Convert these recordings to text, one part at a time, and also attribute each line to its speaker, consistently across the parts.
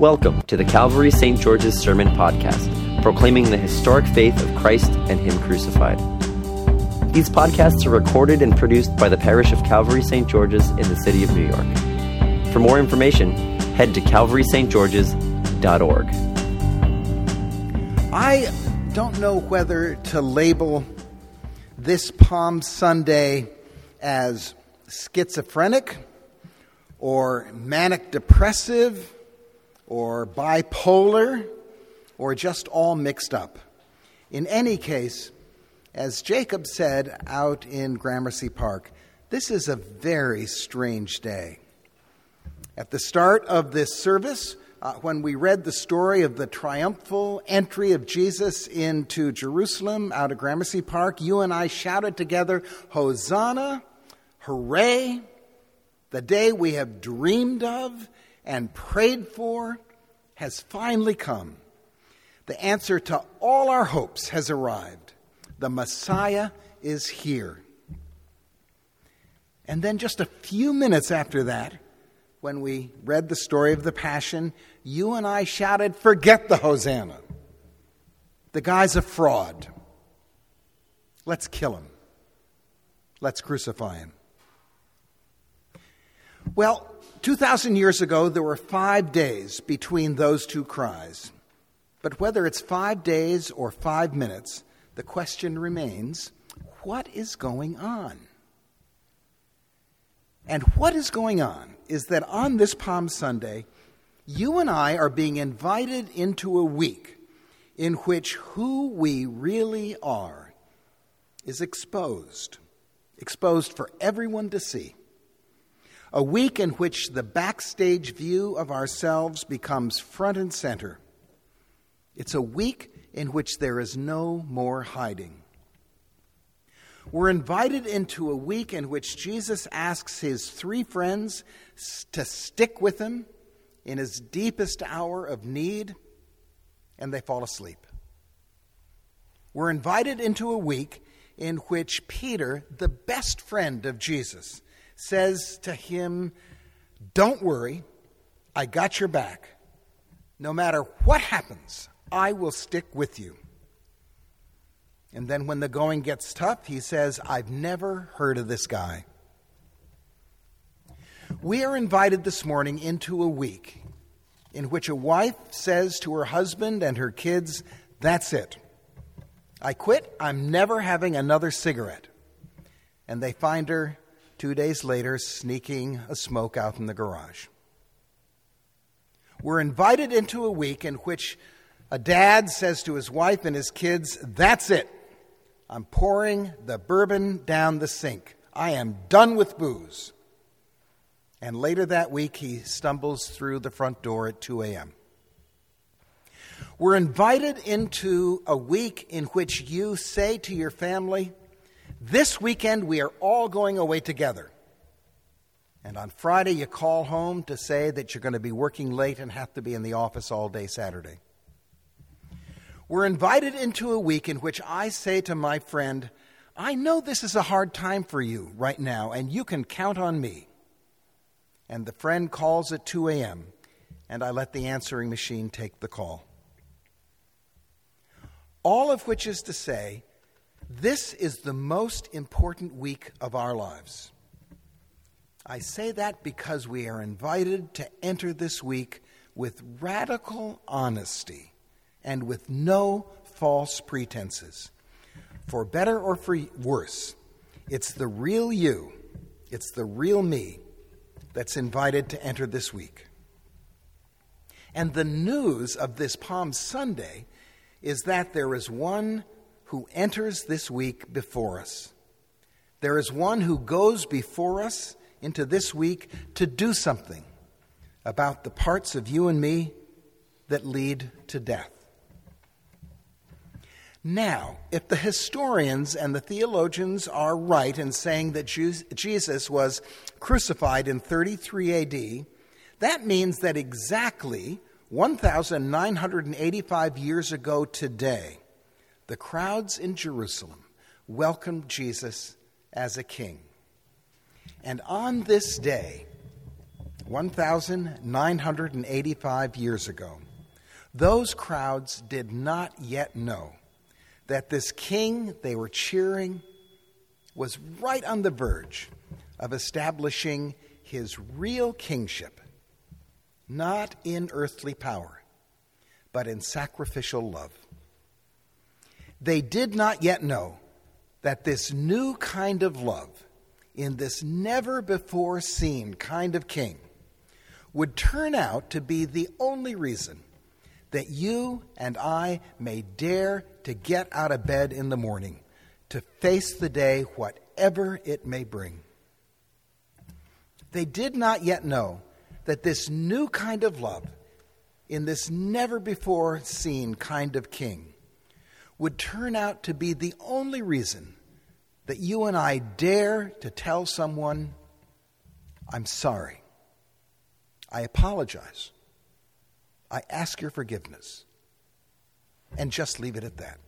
Speaker 1: Welcome to the Calvary St. George's Sermon Podcast, proclaiming the historic faith of Christ and Him crucified. These podcasts are recorded and produced by the parish of Calvary St. George's in the city of New York. For more information, head to calvarystgeorges.org.
Speaker 2: I don't know whether to label this Palm Sunday as schizophrenic or manic depressive or bipolar or just all mixed up. In any case, as Jacob said out in Gramercy Park, this is a very strange day. At the start of this service, uh, when we read the story of the triumphal entry of Jesus into Jerusalem out of Gramercy Park, you and I shouted together, Hosanna, hooray, the day we have dreamed of and prayed for has finally come. The answer to all our hopes has arrived. The Messiah is here. And then, just a few minutes after that, when we read the story of the Passion, you and I shouted, Forget the Hosanna. The guy's a fraud. Let's kill him. Let's crucify him. Well, 2,000 years ago, there were five days between those two cries. But whether it's five days or five minutes, the question remains what is going on? And what is going on is that on this Palm Sunday, you and I are being invited into a week in which who we really are is exposed, exposed for everyone to see a week in which the backstage view of ourselves becomes front and center. It's a week in which there is no more hiding. We're invited into a week in which Jesus asks his three friends to stick with him in his deepest hour of need, and they fall asleep. We're invited into a week in which Peter, the best friend of Jesus, says to him, Don't worry, I got your back. No matter what happens, I will stick with you. And then when the going gets tough, he says, I've never heard of this guy. We are invited this morning into a week in which a wife says to her husband and her kids, That's it. I quit. I'm never having another cigarette. And they find her two days later, sneaking a smoke out in the garage. We're invited into a week in which a dad says to his wife and his kids, That's it. I'm pouring the bourbon down the sink. I am done with booze. And later that week, he stumbles through the front door at 2 a.m. We're invited into a week in which you say to your family, this weekend, we are all going away together. And on Friday, you call home to say that you're going to be working late and have to be in the office all day Saturday. We're invited into a week in which I say to my friend, I know this is a hard time for you right now, and you can count on me. And the friend calls at 2 a.m., and I let the answering machine take the call. All of which is to say, this is the most important week of our lives. I say that because we are invited to enter this week with radical honesty and with no false pretenses. For better or for worse, it's the real you, it's the real me that's invited to enter this week. And the news of this Palm Sunday is that there is one who enters this week before us. There is one who goes before us into this week to do something about the parts of you and me that lead to death. Now, if the historians and the theologians are right in saying that Jesus was crucified in 33 AD, that means that exactly 1,985 years ago today, the crowds in Jerusalem welcomed Jesus as a king. And on this day, 1,985 years ago, those crowds did not yet know that this king they were cheering was right on the verge of establishing his real kingship, not in earthly power, but in sacrificial love. They did not yet know that this new kind of love, in this never before seen kind of king, would turn out to be the only reason that you and I may dare to get out of bed in the morning to face the day, whatever it may bring. They did not yet know that this new kind of love, in this never before seen kind of king, would turn out to be the only reason that you and I dare to tell someone, I'm sorry. I apologize. I ask your forgiveness. And just leave it at that.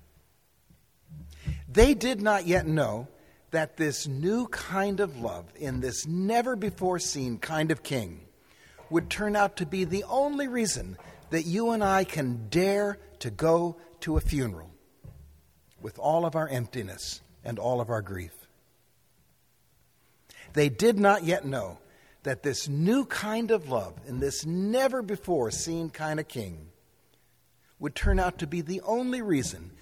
Speaker 2: They did not yet know that this new kind of love, in this never before seen kind of king, would turn out to be the only reason that you and I can dare to go to a funeral with all of our emptiness and all of our grief. They did not yet know that this new kind of love and this never before seen kind of king would turn out to be the only reason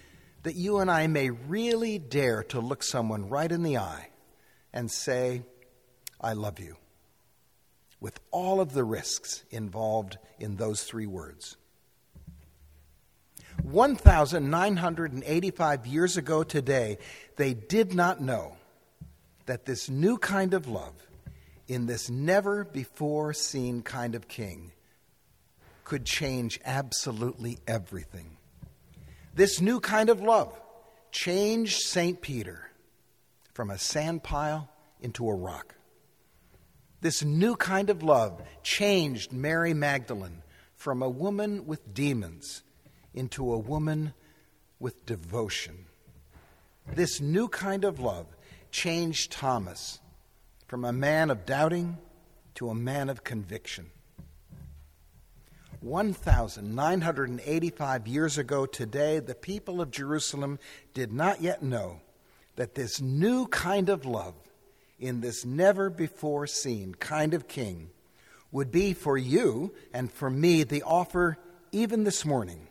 Speaker 2: that you and I may really dare to look someone right in the eye and say, I love you, with all of the risks involved in those three words. 1,985 years ago today, they did not know that this new kind of love in this never before seen kind of king could change absolutely everything. This new kind of love changed St. Peter from a sand pile into a rock. This new kind of love changed Mary Magdalene from a woman with demons into a woman with devotion. This new kind of love changed Thomas from a man of doubting to a man of conviction. 1,985 years ago today, the people of Jerusalem did not yet know that this new kind of love, in this never before seen kind of king, would be for you and for me the offer, even this morning,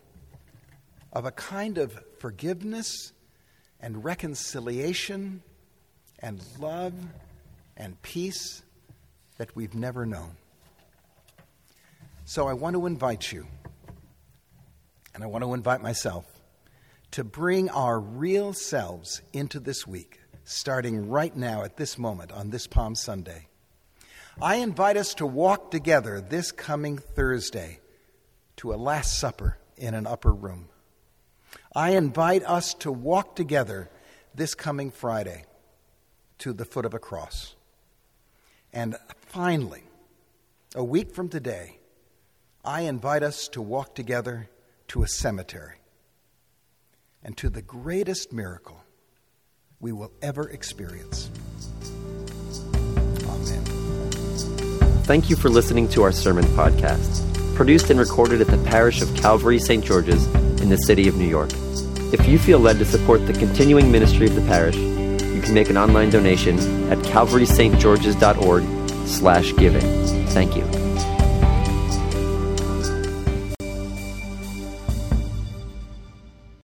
Speaker 2: of a kind of forgiveness and reconciliation and love and peace that we've never known. So I want to invite you, and I want to invite myself, to bring our real selves into this week, starting right now at this moment on this Palm Sunday. I invite us to walk together this coming Thursday to a Last Supper in an upper room. I invite us to walk together this coming Friday to the foot of a cross. And finally, a week from today, I invite us to walk together to a cemetery and to the greatest miracle we will ever experience. Amen.
Speaker 1: Thank you for listening to our sermon podcast, produced and recorded at the parish of Calvary St. George's in the city of New York. If you feel led to support the continuing ministry of the parish, you can make an online donation at calvarystgeorges.org slash giving. Thank you.